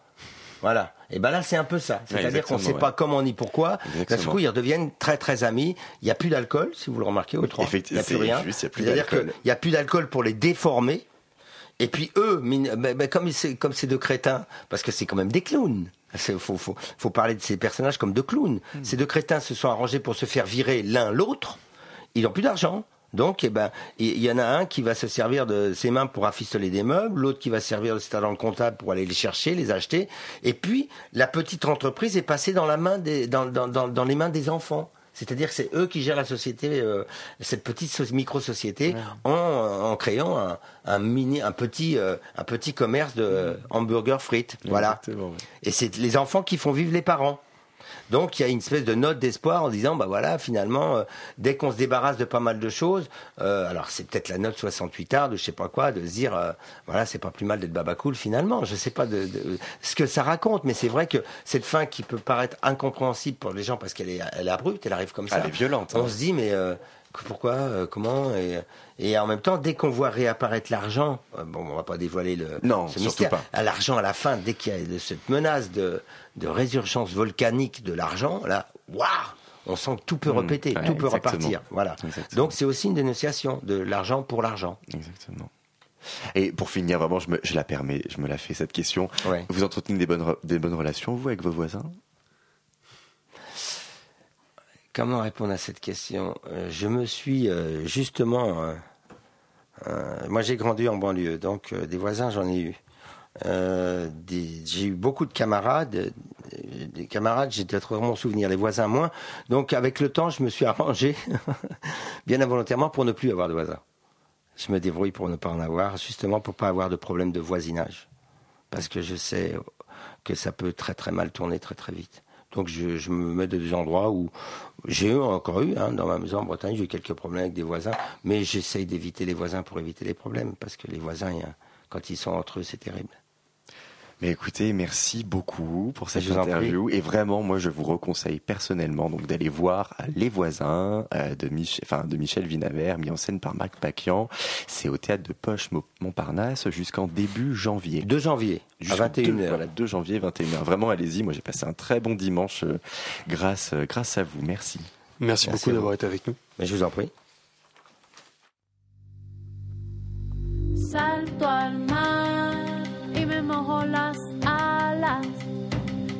Voilà. Et ben là, c'est un peu ça. C'est-à-dire qu'on exactement, sait ouais. pas comment ni pourquoi. D'un coup, ils redeviennent très très amis. Il y a plus d'alcool, si vous le remarquez, au 3. Il n'y a plus c'est rien. juste, il y a plus C'est-à-dire d'alcool. qu'il n'y a plus d'alcool pour les déformer. Et puis eux, comme c'est comme ces deux crétins, parce que c'est quand même des clowns. Il faut, faut, faut parler de ces personnages comme de clowns. Ces deux crétins se sont arrangés pour se faire virer l'un l'autre. Ils n'ont plus d'argent. Donc, eh ben, il y en a un qui va se servir de ses mains pour affistoler des meubles, l'autre qui va se servir de ses talents comptables pour aller les chercher, les acheter. Et puis, la petite entreprise est passée dans la main des, dans, dans, dans, dans les mains des enfants. C'est-à-dire que c'est eux qui gèrent la société, euh, cette petite so- micro-société, en, en créant un, un mini, un petit, euh, un petit commerce de hamburger frites. Voilà. Exactement. Et c'est les enfants qui font vivre les parents. Donc il y a une espèce de note d'espoir en disant bah voilà finalement euh, dès qu'on se débarrasse de pas mal de choses euh, alors c'est peut-être la note 68 art de je sais pas quoi de se dire euh, voilà c'est pas plus mal d'être baba cool finalement je sais pas de, de- ce que ça raconte mais c'est vrai que cette fin qui peut paraître incompréhensible pour les gens parce qu'elle est elle est abrupte elle arrive comme ça Elle est violente, on hein. se dit mais pourquoi euh, comment et, et en même temps dès qu'on voit réapparaître l'argent euh, bon on va pas dévoiler le Non, ce surtout mystère pas. à l'argent à la fin, dès qu'il y a de cette menace de, de résurgence volcanique de l'argent, là, waouh on sent que tout peut Mmh, repéter, ouais, tout peut exactement. repartir. Voilà. Exactement. Donc c'est aussi une dénonciation de l'argent pour l'argent. Exactement. Et pour finir, vraiment, je me, je la permets, je me la fais cette question. Ouais. Vous entretenez des bonnes, re- des bonnes relations, vous, avec vos voisins? Comment répondre à cette question? Euh, Je me suis euh, justement. euh, moi, j'ai grandi en banlieue, donc des voisins, j'en ai eu. J'ai eu beaucoup de camarades, des camarades, j'ai peut-être vraiment souvenir, les voisins moins. Donc, avec le temps, je me suis arrangé, bien involontairement, pour ne plus avoir de voisins. Je me débrouille pour ne pas en avoir, justement pour pas avoir de problème de voisinage, parce que je sais que ça peut très très mal tourner très très vite. Donc je, me mets dans des endroits où j'ai encore eu, hein, dans ma maison en Bretagne, j'ai eu quelques problèmes avec des voisins, mais j'essaye d'éviter les voisins pour éviter les problèmes, parce que les voisins, quand ils sont entre eux, c'est terrible. Mais écoutez, merci beaucoup pour cette interview. Et vraiment, moi, je vous reconseille personnellement donc d'aller voir Les Voisins euh, de, Mich- enfin, de Michel Vinaver, mis en scène par Marc Paquian. C'est au théâtre de Poche Mo- Montparnasse jusqu'en début janvier. 2 janvier, à Jusqu'au 21h. 2, Voilà, 2 janvier, 21h. Vraiment, allez-y. Moi, j'ai passé un très bon dimanche euh, grâce, euh, grâce à vous. Merci. Merci, Merci beaucoup d'avoir été avec nous. Mais je vous en prie. Salto al mar mojo las alas.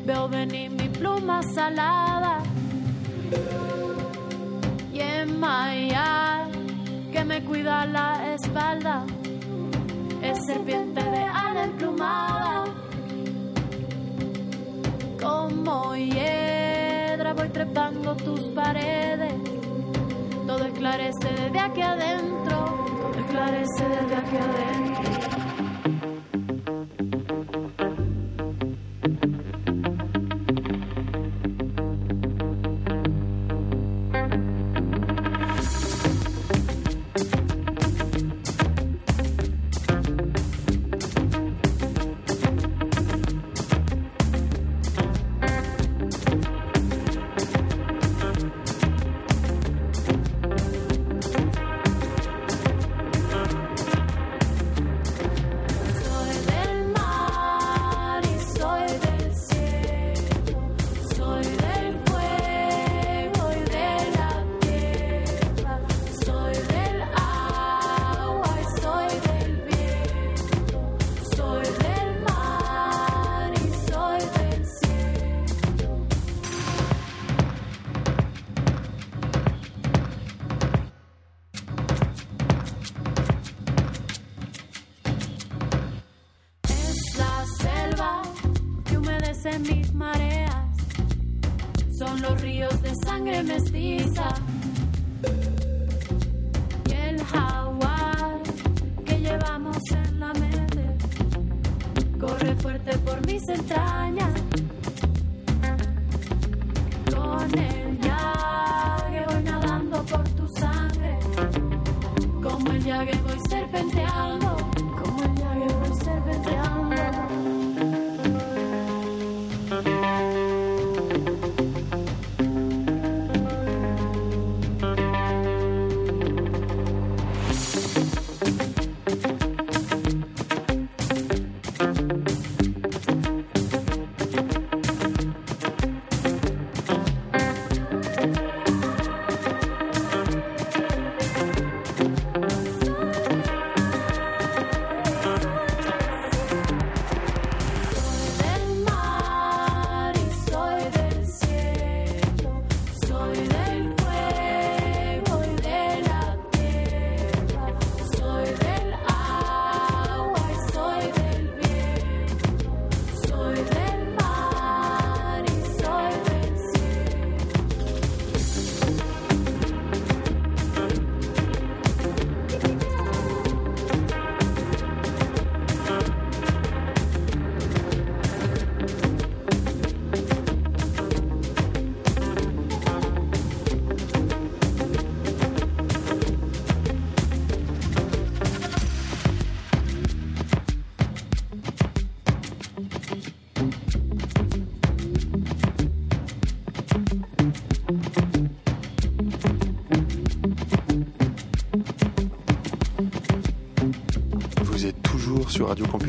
Veo venir mi pluma salada. Y en Maya, que me cuida la espalda, es serpiente de ala emplumada. Como hiedra voy trepando tus paredes. Todo esclarece desde aquí adentro. Todo esclarece desde aquí adentro.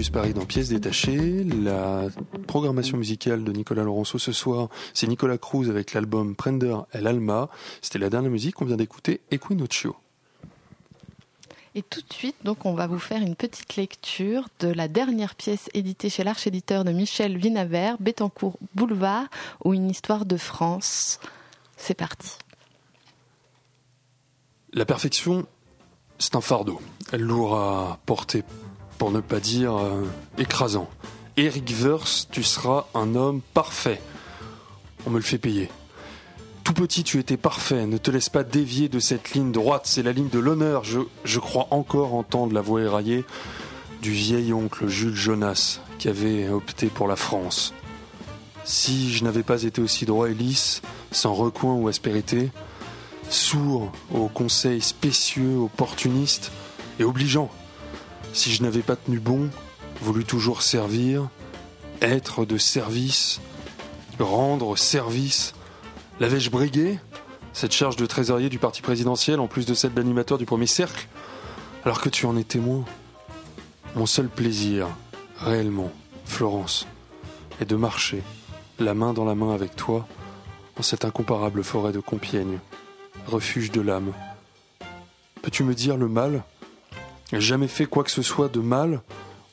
Campus Paris dans Pièces détachées. La programmation musicale de Nicolas Laurenceau ce soir, c'est Nicolas Cruz avec l'album Prender El Alma. C'était la dernière musique qu'on vient d'écouter, Equinoccio. Et tout de suite, donc, on va vous faire une petite lecture de la dernière pièce éditée chez l'Arche Éditeur de Michel Vinavert, Bettencourt Boulevard, ou une histoire de France. C'est parti. La perfection, c'est un fardeau. Lourd à porter, pour ne pas dire euh, écrasant. Eric Verse, tu seras un homme parfait. On me le fait payer. Tout petit, tu étais parfait. Ne te laisse pas dévier de cette ligne droite. C'est la ligne de l'honneur. Je, je crois encore entendre la voix éraillée du vieil oncle Jules Jonas qui avait opté pour la France. Si je n'avais pas été aussi droit et lisse, sans recoin ou aspérité, sourd aux conseils spécieux, opportunistes et obligeants, si je n'avais pas tenu bon, voulu toujours servir, être de service, rendre service, l'avais-je brigué, cette charge de trésorier du parti présidentiel en plus de celle d'animateur du premier cercle, alors que tu en es témoin Mon seul plaisir, réellement, Florence, est de marcher, la main dans la main avec toi, en cette incomparable forêt de Compiègne, refuge de l'âme. Peux-tu me dire le mal? Jamais fait quoi que ce soit de mal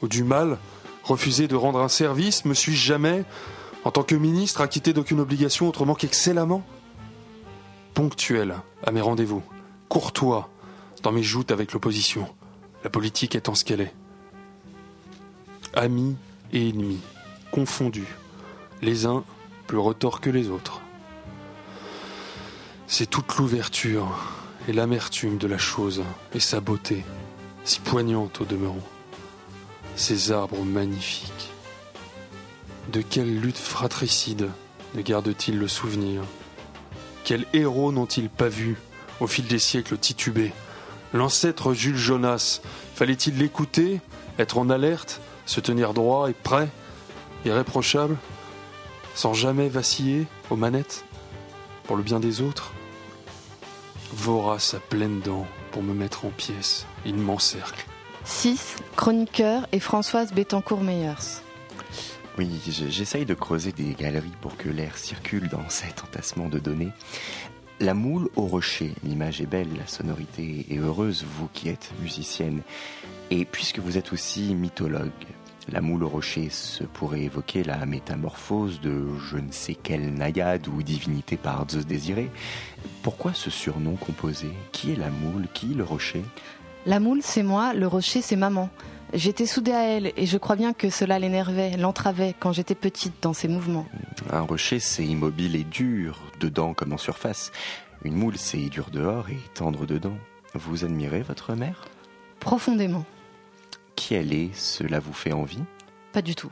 ou du mal. Refusé de rendre un service Me suis-je jamais, en tant que ministre, acquitté d'aucune obligation autrement qu'excellemment. Ponctuel à mes rendez-vous, courtois dans mes joutes avec l'opposition, la politique étant ce qu'elle est. Amis et ennemis, confondus, les uns plus retors que les autres. C'est toute l'ouverture et l'amertume de la chose et sa beauté, si poignante au demeurant. Ces arbres magnifiques. De quelle lutte fratricide ne gardent-ils le souvenir? Quels héros n'ont-ils pas vu au fil des siècles tituber L'ancêtre Jules Jonas, fallait-il l'écouter, être en alerte, se tenir droit et prêt, irréprochable, sans jamais vaciller aux manettes, pour le bien des autres? Vorace à pleines dents pour me mettre en pièces, il m'encercle. 6. Chroniqueur et Françoise Bettencourt-Meyers. Oui, je- j'essaye de creuser des galeries pour que l'air circule dans cet entassement de données. La moule au rocher, l'image est belle, la sonorité est heureuse, vous qui êtes musicienne. Et puisque vous êtes aussi mythologue, la moule au rocher se pourrait évoquer la métamorphose de je ne sais quelle naïade ou divinité par Zeus désiré. Pourquoi ce surnom composé? Qui est la moule? Qui le rocher? La moule, c'est moi, le rocher, c'est maman. J'étais soudée à elle et je crois bien que cela l'énervait, l'entravait quand j'étais petite dans ses mouvements. Un rocher, c'est immobile et dur, dedans comme en surface. Une moule, c'est dur dehors et tendre dedans. Vous admirez votre mère? Profondément. Qui elle est, cela vous fait envie? Pas du tout.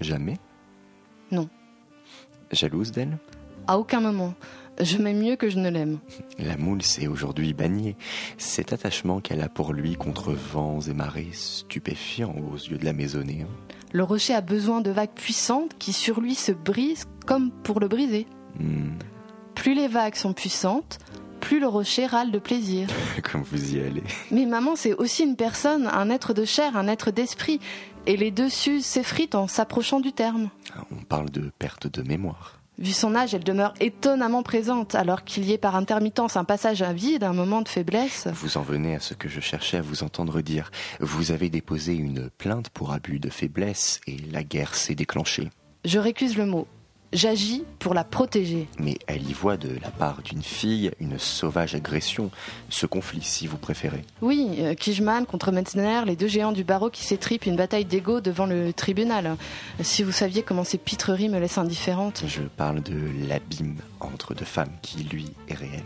Jamais? Non. Jalouse d'elle? À aucun moment. Je m'aime mieux que je ne l'aime. La moule s'est aujourd'hui bannie. Cet attachement qu'elle a pour lui contre vents et marées, stupéfiant aux yeux de la maisonnée. hein. Le rocher a besoin de vagues puissantes qui sur lui se brisent comme pour le briser. Hmm, Plus les vagues sont puissantes, plus le rocher râle de plaisir. comme vous y allez. Mais maman, c'est aussi une personne, un être de chair, un être d'esprit. Et les deux s'usent, s'effritent en s'approchant du terme. On parle de perte de mémoire. Vu son âge, elle demeure étonnamment présente, alors qu'il y ait par intermittence un passage à vide, un moment de faiblesse. Vous en venez à ce que je cherchais à vous entendre dire. Vous avez déposé une plainte pour abus de faiblesse et la guerre s'est déclenchée. Je récuse le mot. J'agis pour la protéger. Mais elle y voit de la part d'une fille une sauvage agression, ce conflit si vous préférez. Oui, euh, Kijman contre Metzner, les deux géants du barreau qui s'étripent une bataille d'ego devant le tribunal. Si vous saviez comment ces pitreries me laissent indifférente. Je parle de l'abîme entre deux femmes qui, lui, est réel.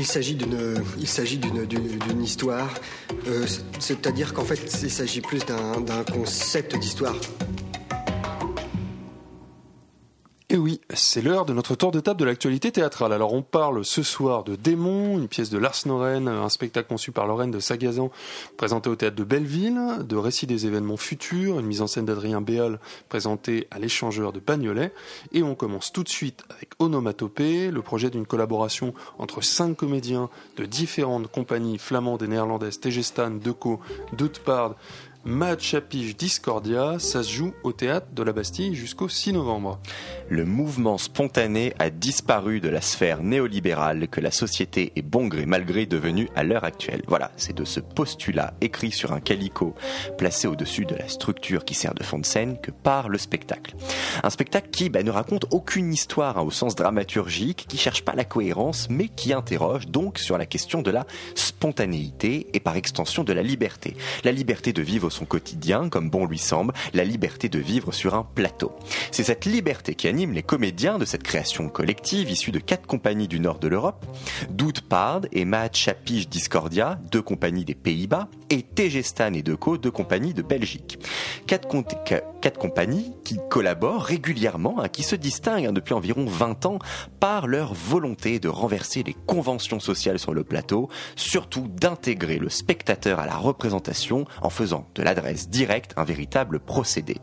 Il s'agit d'une, il s'agit d'une, d'une, d'une histoire, euh, c'est- c'est-à-dire qu'en fait, il s'agit plus d'un, d'un concept d'histoire. Et oui, c'est l'heure de notre tour de table de l'actualité théâtrale. Alors on parle ce soir de Démon, une pièce de Lars Noren, un spectacle conçu par Lorraine de Sagazan, présenté au théâtre de Belleville, de récits des événements futurs, une mise en scène d'Adrien Béal, présentée à l'échangeur de Bagnolet. Et on commence tout de suite avec Onomatopée, le projet d'une collaboration entre cinq comédiens de différentes compagnies flamandes et néerlandaises, Tegestan, Deco, Mad Chapige Discordia, ça se joue au théâtre de la Bastille jusqu'au 6 novembre. Le mouvement spontané a disparu de la sphère néolibérale que la société est bon gré mal gré devenue à l'heure actuelle. Voilà, c'est de ce postulat écrit sur un calico placé au-dessus de la structure qui sert de fond de scène que part le spectacle. Un spectacle qui bah, ne raconte aucune histoire hein, au sens dramaturgique, qui cherche pas la cohérence, mais qui interroge donc sur la question de la spontanéité et par extension de la liberté. La liberté de vivre son quotidien comme bon lui semble, la liberté de vivre sur un plateau. C'est cette liberté qui anime les comédiens de cette création collective issue de quatre compagnies du nord de l'Europe, Doutpard et Maat Chapige Discordia, deux compagnies des Pays-Bas, et Tegestan et Deco, deux compagnies de Belgique. Quatre compagnies qui collaborent régulièrement, hein, qui se distinguent hein, depuis environ 20 ans par leur volonté de renverser les conventions sociales sur le plateau, surtout d'intégrer le spectateur à la représentation en faisant de l'adresse directe un véritable procédé.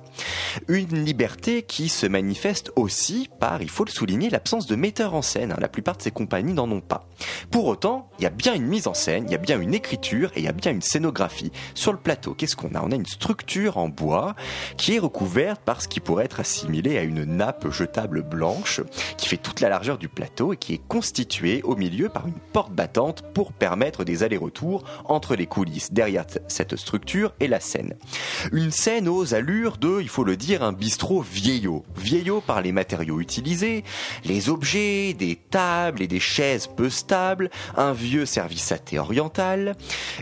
Une liberté qui se manifeste aussi par, il faut le souligner, l'absence de metteur en scène. hein. La plupart de ces compagnies n'en ont pas. Pour autant, il y a bien une mise en scène, il y a bien une écriture et il y a bien une scénographie. Sur le plateau, qu'est-ce qu'on a? On a une structure en bois qui est recouverte par ce qui pourrait être assimilé à une nappe jetable blanche qui fait toute la largeur du plateau et qui est constituée au milieu par une porte battante pour permettre des allers-retours entre les coulisses derrière cette structure et la scène. Une scène aux allures de, il faut le dire, un bistrot vieillot. Vieillot par les matériaux utilisés, les objets, des tables et des chaises peu stables, un vieux service athée oriental.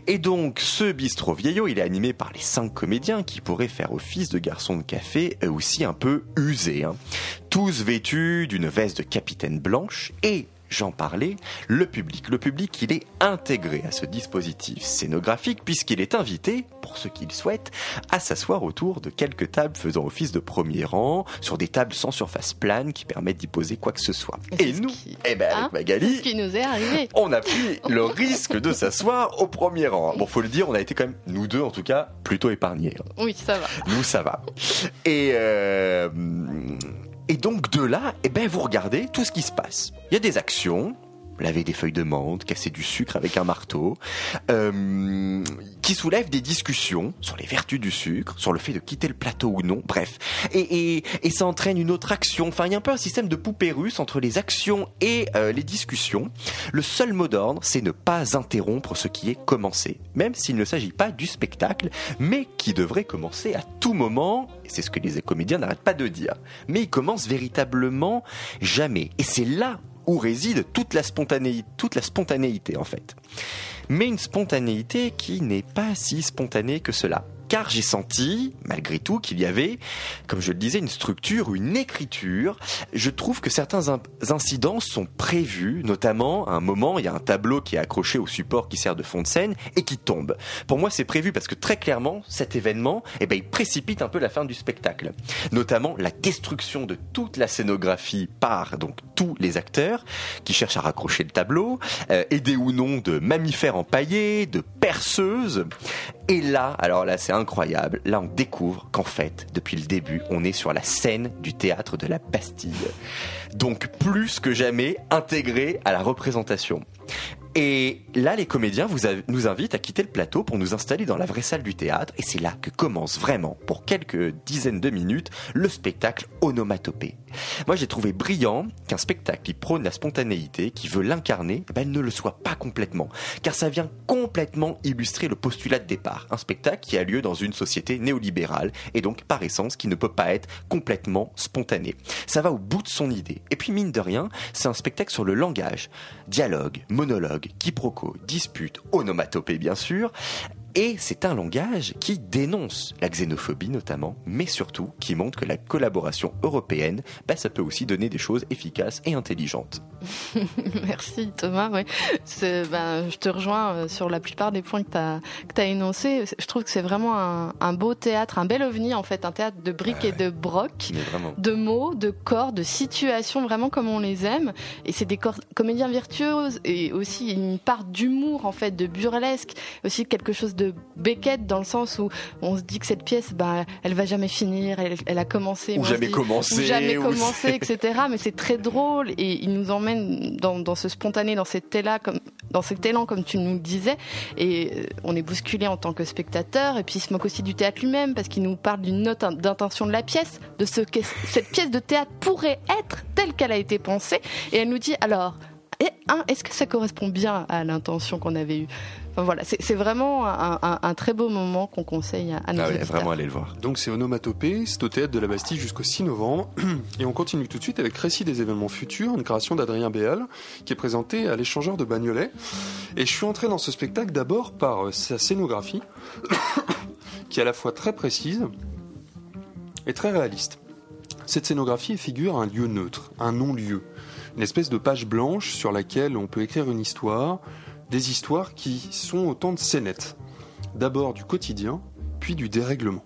Et donc, ce bistrot vieillot, il est animé par les cinq comédiens qui pourraient faire office de garçons de café, eux aussi un peu usés. hein. Tous vêtus d'une veste de capitaine blanche et J'en parlais, le public. Le public, il est intégré à ce dispositif scénographique puisqu'il est invité, pour ceux qui le souhaitent, à s'asseoir autour de quelques tables faisant office de premier rang, sur des tables sans surface plane qui permettent d'y poser quoi que ce soit. Et, nous, eh ben, avec Hein Magali, Ce qui nous est arrivé. on a pris le risque de s'asseoir au premier rang. Bon, faut le dire, on a été quand même, nous deux en tout cas, plutôt épargnés. Oui, ça va. Nous, ça va. Et, euh, et donc de là, eh ben, vous regardez tout ce qui se passe. Il y a des actions. Laver des feuilles de menthe, casser du sucre avec un marteau, euh, qui soulèvent des discussions sur les vertus du sucre, sur le fait de quitter le plateau ou non, bref. Et, ça entraîne une autre action. Enfin, il y a un peu un système de poupée russe entre les actions et euh, les discussions. Le seul mot d'ordre, c'est ne pas interrompre ce qui est commencé, même s'il ne s'agit pas du spectacle, mais qui devrait commencer à tout moment, c'est ce que les comédiens n'arrêtent pas de dire. Mais il commence véritablement jamais. Et c'est là où réside toute la spontanéité, toute la spontanéité en fait. Mais une spontanéité qui n'est pas si spontanée que cela car j'ai senti, malgré tout, qu'il y avait, comme je le disais, une structure, une écriture. Je trouve que certains in- incidents sont prévus, notamment à un moment, il y a un tableau qui est accroché au support qui sert de fond de scène et qui tombe. Pour moi, c'est prévu parce que très clairement, cet événement, eh ben, il précipite un peu la fin du spectacle. Notamment la destruction de toute la scénographie par donc tous les acteurs qui cherchent à raccrocher le tableau, euh, aidés ou non de mammifères de perceuses. Et là, alors là, c'est incroyable. Là, on découvre qu'en fait, depuis le début, on est sur la scène du théâtre de la Bastille. Donc, plus que jamais intégré à la représentation. Et là, les comédiens nous invitent à quitter le plateau pour nous installer dans la vraie salle du théâtre. Et c'est là que commence vraiment, pour quelques dizaines de minutes, le spectacle onomatopée. Moi, j'ai trouvé brillant qu'un spectacle qui prône la spontanéité, qui veut l'incarner, eh ben, ne le soit pas complètement. Car ça vient complètement illustrer le postulat de départ. Un spectacle qui a lieu dans une société néolibérale et donc, par essence, qui ne peut pas être complètement spontané. Ça va au bout de son idée. Et puis, mine de rien, c'est un spectacle sur le langage. Dialogue, monologue, quiproquo, dispute, onomatopée bien sûr. Et c'est un langage qui dénonce la xénophobie notamment, mais surtout qui montre que la collaboration européenne, bah, ça peut aussi donner des choses efficaces et intelligentes. Merci Thomas. Ouais. Ben, je te rejoins euh, sur la plupart des points que tu as, que as énoncés. Je trouve que c'est vraiment un, un beau théâtre, un bel ovni en fait, un théâtre de briques et de brocs, de mots, de corps, de situations, vraiment comme on les aime. Et c'est des comédiens virtuoses et aussi une part d'humour en fait, de burlesque, aussi quelque chose de Beckett dans le sens où on se dit que cette pièce, ben, elle va jamais finir, elle, elle a commencé, Ou jamais dis- commencé, ou jamais ou commencé, etc. Mais c'est très drôle et il nous emmène dans, dans ce spontané, dans cet élan, comme dans cet élan, comme tu nous le disais. Et euh, on est bousculé en tant que spectateur. Et puis il se moque aussi du théâtre lui-même parce qu'il nous parle d'une note d'intention de la pièce, de ce que cette pièce de théâtre pourrait être telle qu'elle a été pensée. Et elle nous dit alors. Et, hein, Est-ce que ça correspond bien à l'intention qu'on avait eue? Enfin, voilà, c'est vraiment un, un- un très beau moment qu'on conseille à, à nos Ah vraiment aller le voir. Donc c'est Onomatopée, c'est au théâtre de la Bastille jusqu'au 6 novembre. Et on continue tout de suite avec Récit des événements futurs, une création d'Adrien Béal, qui est présentée à l'échangeur de Bagnolet. Et je suis entré dans ce spectacle d'abord par euh, sa scénographie, qui est à la fois très précise et très réaliste. Cette scénographie figure un lieu neutre, un non-lieu, une espèce de page blanche sur laquelle on peut écrire une histoire, des histoires qui sont autant de scénettes. D'abord du quotidien, puis du dérèglement.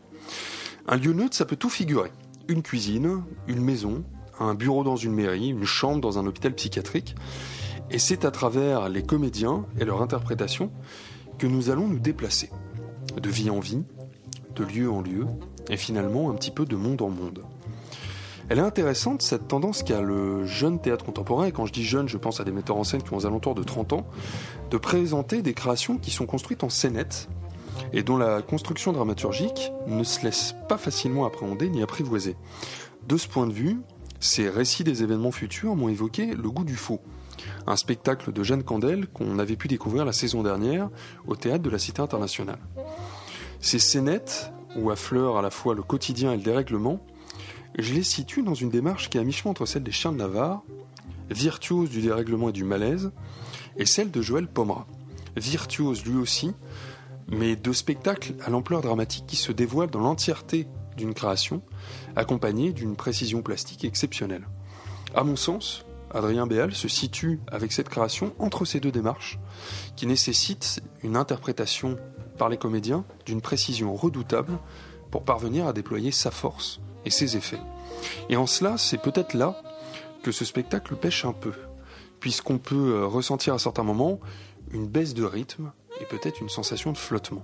Un lieu neutre, ça peut tout figurer. Une cuisine, une maison, un bureau dans une mairie, une chambre dans un hôpital psychiatrique. Et c'est à travers les comédiens et leur interprétation que nous allons nous déplacer. De vie en vie, de lieu en lieu, et finalement un petit peu de monde en monde. Elle est intéressante, cette tendance qu'a le jeune théâtre contemporain, et quand je dis jeune, je pense à des metteurs en scène qui ont aux alentours de 30 ans, de présenter des créations qui sont construites en scénettes, et dont la construction dramaturgique ne se laisse pas facilement appréhender ni apprivoiser. De ce point de vue, ces récits des événements futurs m'ont évoqué Le goût du faux, un spectacle de Jeanne Candel qu'on avait pu découvrir la saison dernière au théâtre de la Cité internationale. Ces scénettes, où affleure à la fois le quotidien et le dérèglement, je les situe dans une démarche qui est à mi-chemin entre celle des chiens de Navarre, virtuose du dérèglement et du malaise, et celle de Joël Pomera, virtuose lui aussi, mais de spectacles à l'ampleur dramatique qui se dévoilent dans l'entièreté d'une création, accompagnée d'une précision plastique exceptionnelle. À mon sens, Adrien Béal se situe avec cette création entre ces deux démarches, qui nécessitent une interprétation par les comédiens d'une précision redoutable pour parvenir à déployer sa force et ses effets. Et en cela, c'est peut-être là que ce spectacle pêche un peu, puisqu'on peut euh, ressentir à certains moments une baisse de rythme et peut-être une sensation de flottement.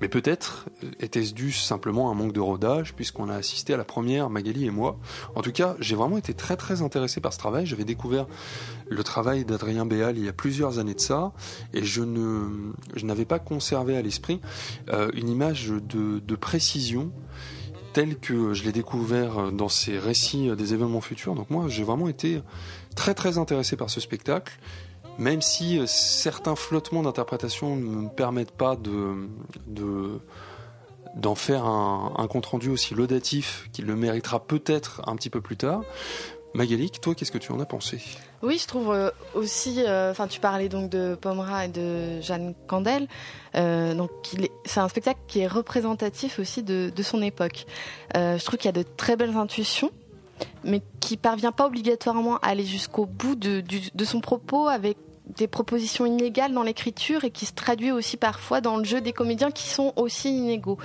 Mais peut-être euh, était-ce dû simplement à un manque de rodage, puisqu'on a assisté à la première, Magali et moi. En tout cas, j'ai vraiment été très très intéressé par ce travail. J'avais découvert le travail d'Adrien Béal il y a plusieurs années de ça, et je ne, je n'avais pas conservé à l'esprit euh, une image de, de précision telle que je l'ai découvert dans ces récits des événements futurs. Donc moi, j'ai vraiment été très très intéressé par ce spectacle, même si euh, certains flottements d'interprétation ne me permettent pas de, de d'en faire un, un compte rendu aussi laudatif qu'il le méritera peut-être un petit peu plus tard. Magalik, toi, qu'est-ce que tu en as pensé? Oui, je trouve euh, aussi. euh, Enfin, tu parlais donc de Pomera et de Jeanne Candel. Euh, donc, c'est un spectacle qui est représentatif aussi de, de son époque. Je trouve qu'il y a de très belles intuitions, mais qui parvient pas obligatoirement à aller jusqu'au bout de, de son propos avec des propositions inégales dans l'écriture et qui se traduit aussi parfois dans le jeu des comédiens qui sont aussi inégaux.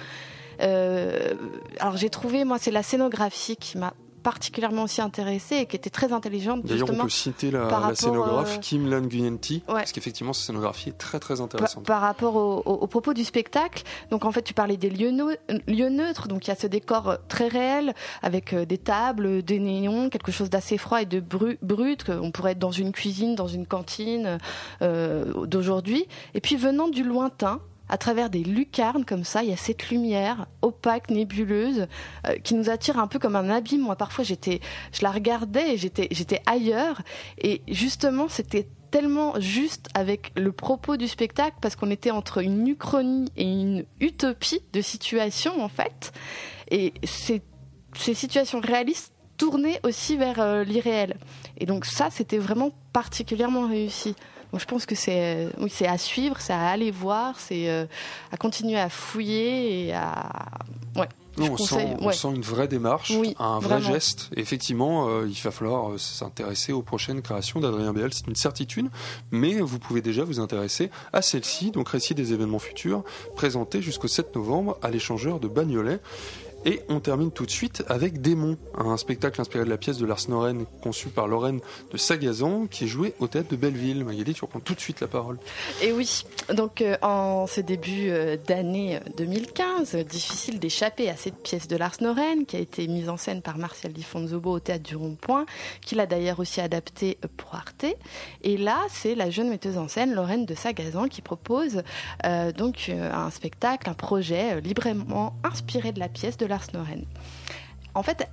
Alors j'ai trouvé, moi, c'est la scénographie qui m'a particulièrement aussi intéressée et qui était très intelligente D'ailleurs, on peut citer la, par la rapport, scénographe euh, Kim Lan Guyenti, parce qu'effectivement, sa scénographie est très très intéressante. par rapport au, au- au propos du spectacle. Donc en fait, tu parlais des lieux, neu- lieux neutres. Donc il y a ce décor euh, très réel avec euh, des tables, des néons, quelque chose d'assez froid et de bru- brut. que On pourrait être dans une cuisine, dans une cantine euh, d'aujourd'hui. Et puis venant du lointain. À travers des lucarnes comme ça, il y a cette lumière opaque, nébuleuse, euh, qui nous attire un peu comme un abîme. Moi, parfois, j'étais, je la regardais et j'étais, j'étais ailleurs. Et justement, c'était tellement juste avec le propos du spectacle parce qu'on était entre une uchronie et une utopie de situation en fait. Et ces, ces situations réalistes tournaient aussi vers euh, l'irréel. Et donc ça, c'était vraiment particulièrement réussi. Je pense que c'est oui, c'est à suivre, c'est à aller voir, c'est euh, à continuer à fouiller et à ouais. Non, je on, sent, on ouais. sent une vraie démarche, Oui, un vrai vraiment. geste. Et effectivement, euh, il va falloir euh, s'intéresser aux prochaines créations d'Adrien Béal, c'est une certitude. Mais vous pouvez déjà vous intéresser à celle-ci, donc récit des événements futurs, présenté jusqu'au 7 novembre à l'échangeur de Bagnolet. Et on termine tout de suite avec Démon, un spectacle inspiré de la pièce de Lars Noren, conçu par Lorraine de Sagazan, qui est joué au théâtre de Belleville. Magali, tu reprends tout de suite la parole. Et oui, donc euh, en ce début euh, d'année euh, 2015, euh, difficile d'échapper à cette pièce de Lars Noren qui a été mise en scène par Martial Di Fonzobo au théâtre du Rond-Point, qu'il a d'ailleurs aussi adapté pour Arte. Et là, c'est la jeune metteuse en scène Lorraine de Sagazan qui propose donc un spectacle, un projet librement inspiré de la pièce de En fait,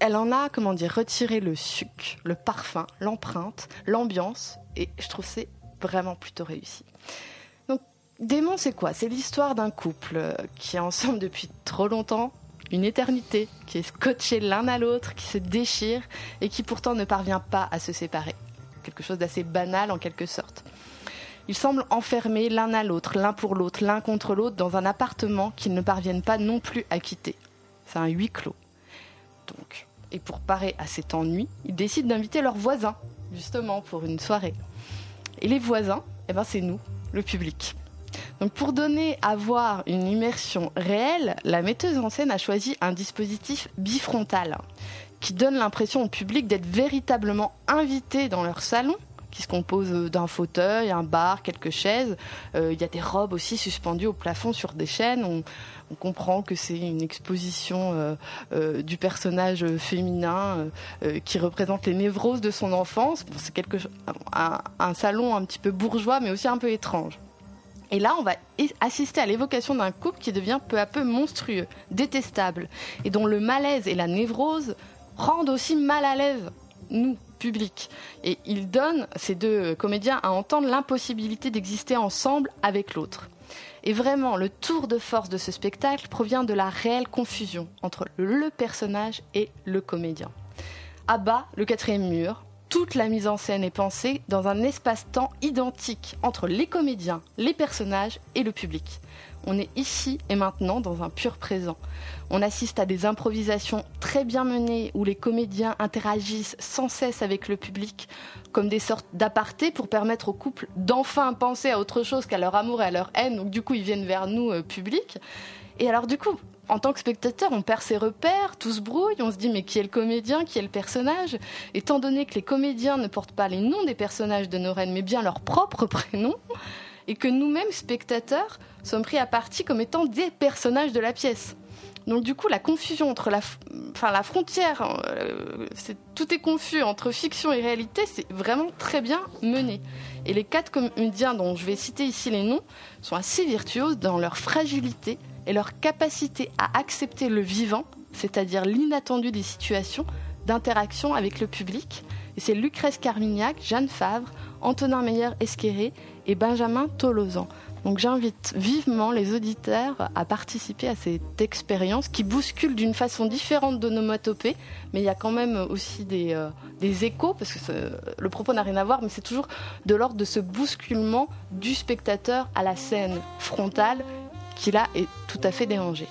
elle en a, comment dire, retiré le suc, le parfum, l'empreinte, l'ambiance, et je trouve c'est vraiment plutôt réussi. Donc, Démon, c'est quoi? C'est l'histoire d'un couple euh, qui est ensemble depuis trop longtemps, une éternité, qui est scotché l'un à l'autre, qui se déchire et qui pourtant ne parvient pas à se séparer. Quelque chose d'assez banal en quelque sorte. Ils semblent enfermés l'un à l'autre, l'un pour l'autre, l'un contre l'autre, dans un appartement qu'ils ne parviennent pas non plus à quitter. C'est un huis clos. Donc, et pour parer à cet ennui, ils décident d'inviter leurs voisins, justement, pour une soirée. Et les voisins, eh ben, c'est nous, le public. Donc pour donner à voir une immersion réelle, la metteuse en scène a choisi un dispositif bifrontal qui donne l'impression au public d'être véritablement invité dans leur salon qui se compose d'un fauteuil, un bar, quelques chaises. Euh, Il y a des robes aussi suspendues au plafond sur des chaînes. On, comprend que c'est une exposition euh, euh, du personnage féminin euh, euh, qui représente les névroses de son enfance. C'est quelque un, un salon un petit peu bourgeois, mais aussi un peu étrange. Et là, on va assister à l'évocation d'un couple qui devient peu à peu monstrueux, détestable, et dont le malaise et la névrose rendent aussi mal à l'aise nous, public. Et il donne, ces deux comédiens, à entendre l'impossibilité d'exister ensemble avec l'autre. Et vraiment, le tour de force de ce spectacle provient de la réelle confusion entre le personnage et le comédien. À bas, le quatrième mur, toute la mise en scène est pensée dans un espace-temps identique entre les comédiens, les personnages et le public. On est ici et maintenant dans un pur présent. On assiste à des improvisations très bien menées où les comédiens interagissent sans cesse avec le public comme des sortes d'apartés pour permettre au couple d'enfin penser à autre chose qu'à leur amour et à leur haine. Donc du coup, ils viennent vers nous, euh, public. Et alors du coup, en tant que spectateur, on perd ses repères, tout se brouille, on se dit mais qui est le comédien, qui est le personnage? Étant donné que les comédiens ne portent pas les noms des personnages de nos mais bien leurs propres prénoms, et que nous-mêmes, spectateurs, sommes pris à partie comme étant des personnages de la pièce. Donc du coup, la confusion entre la, enfin la frontière, euh, tout est confus entre fiction et réalité, c'est vraiment très bien mené. Et les quatre comédiens dont je vais citer ici les noms sont assez virtuoses dans leur fragilité et leur capacité à accepter le vivant, c'est-à-dire l'inattendu des situations d'interaction avec le public. Et c'est Lucrèce Carmignac, Jeanne Favre, Antonin Meyer-Esqueré et Benjamin Tolosan. Donc j'invite vivement les auditeurs à participer à cette expérience qui bouscule d'une façon différente d'onomatopée, mais il y a quand même aussi des, euh, des échos, parce que le propos n'a rien à voir, mais c'est toujours de l'ordre de ce bousculement du spectateur à la scène frontale qui là est tout à fait dérangée.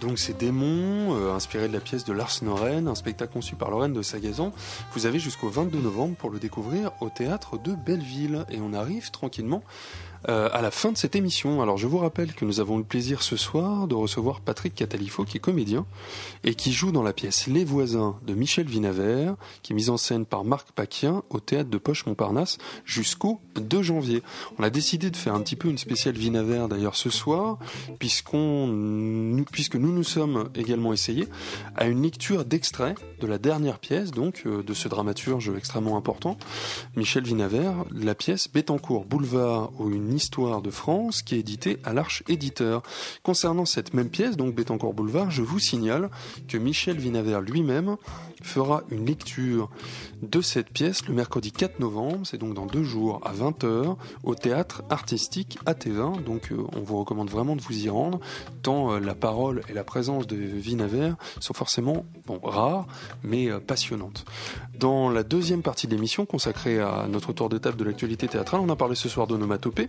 Donc c'est Démon, euh, inspiré de la pièce de Lars Noren, un spectacle conçu par Lorraine de Sagazan. Vous avez jusqu'au 22 novembre pour le découvrir au théâtre de Belleville. Et on arrive tranquillement euh, à la fin de cette émission. Alors je vous rappelle que nous avons le plaisir ce soir de recevoir Patrick Catalifo, qui est comédien et qui joue dans la pièce Les Voisins de Michel Vinavert, qui est mise en scène par Marc Paquin au théâtre de Poche Montparnasse jusqu'au 2 janvier. On a décidé de faire un petit peu une spéciale Vinavert d'ailleurs ce soir, puisque nous nous sommes également essayés à une lecture d'extrait de la dernière pièce, donc euh, de ce dramaturge extrêmement important, Michel Vinavert, la pièce Bettencourt Boulevard ou une histoire de France, qui est éditée à l'Arche Éditeur. Concernant cette même pièce, donc Bettencourt Boulevard, je vous signale que Michel Vinavert lui-même fera une lecture de cette pièce le mercredi 4 novembre, c'est donc dans deux jours à 20h, au théâtre artistique AT20. Donc euh, on vous recommande vraiment de vous y rendre, tant euh, la parole et la présence de Vinavert sont forcément bon, rares, mais euh, passionnantes. Dans la deuxième partie de l'émission consacrée à notre tour de table de l'actualité théâtrale, on a parlé ce soir d'onomatopée.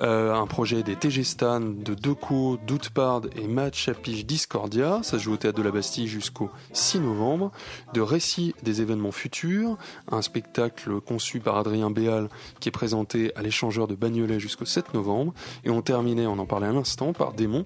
Euh, un projet des TG Stan de Deco, Doutepard et Matt Chapige Discordia. Ça joue au théâtre de la Bastille jusqu'au 6 novembre. De récits des événements futurs, un spectacle conçu par Adrien Béal qui est présenté à l'échangeur de Bagnolet jusqu'au 7 novembre. Et on terminait, on en parlait à l'instant, par Démon,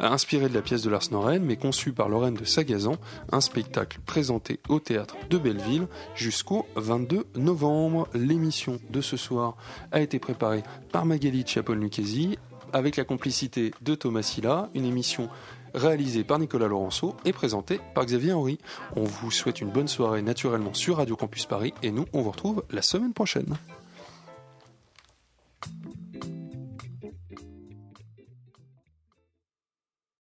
inspiré de la pièce de Lars Noren, mais conçu par Lorraine de Sagazan, un spectacle présenté au théâtre de Belleville jusqu'au 22 novembre. L'émission de ce soir a été préparée par Magali Chapol-Lucchesi avec la complicité de Thomas Silla, une émission réalisée par Nicolas Laurenceau et présentée par Xavier Henry. On vous souhaite une bonne soirée naturellement sur Radio Campus Paris et nous, on vous retrouve la semaine prochaine.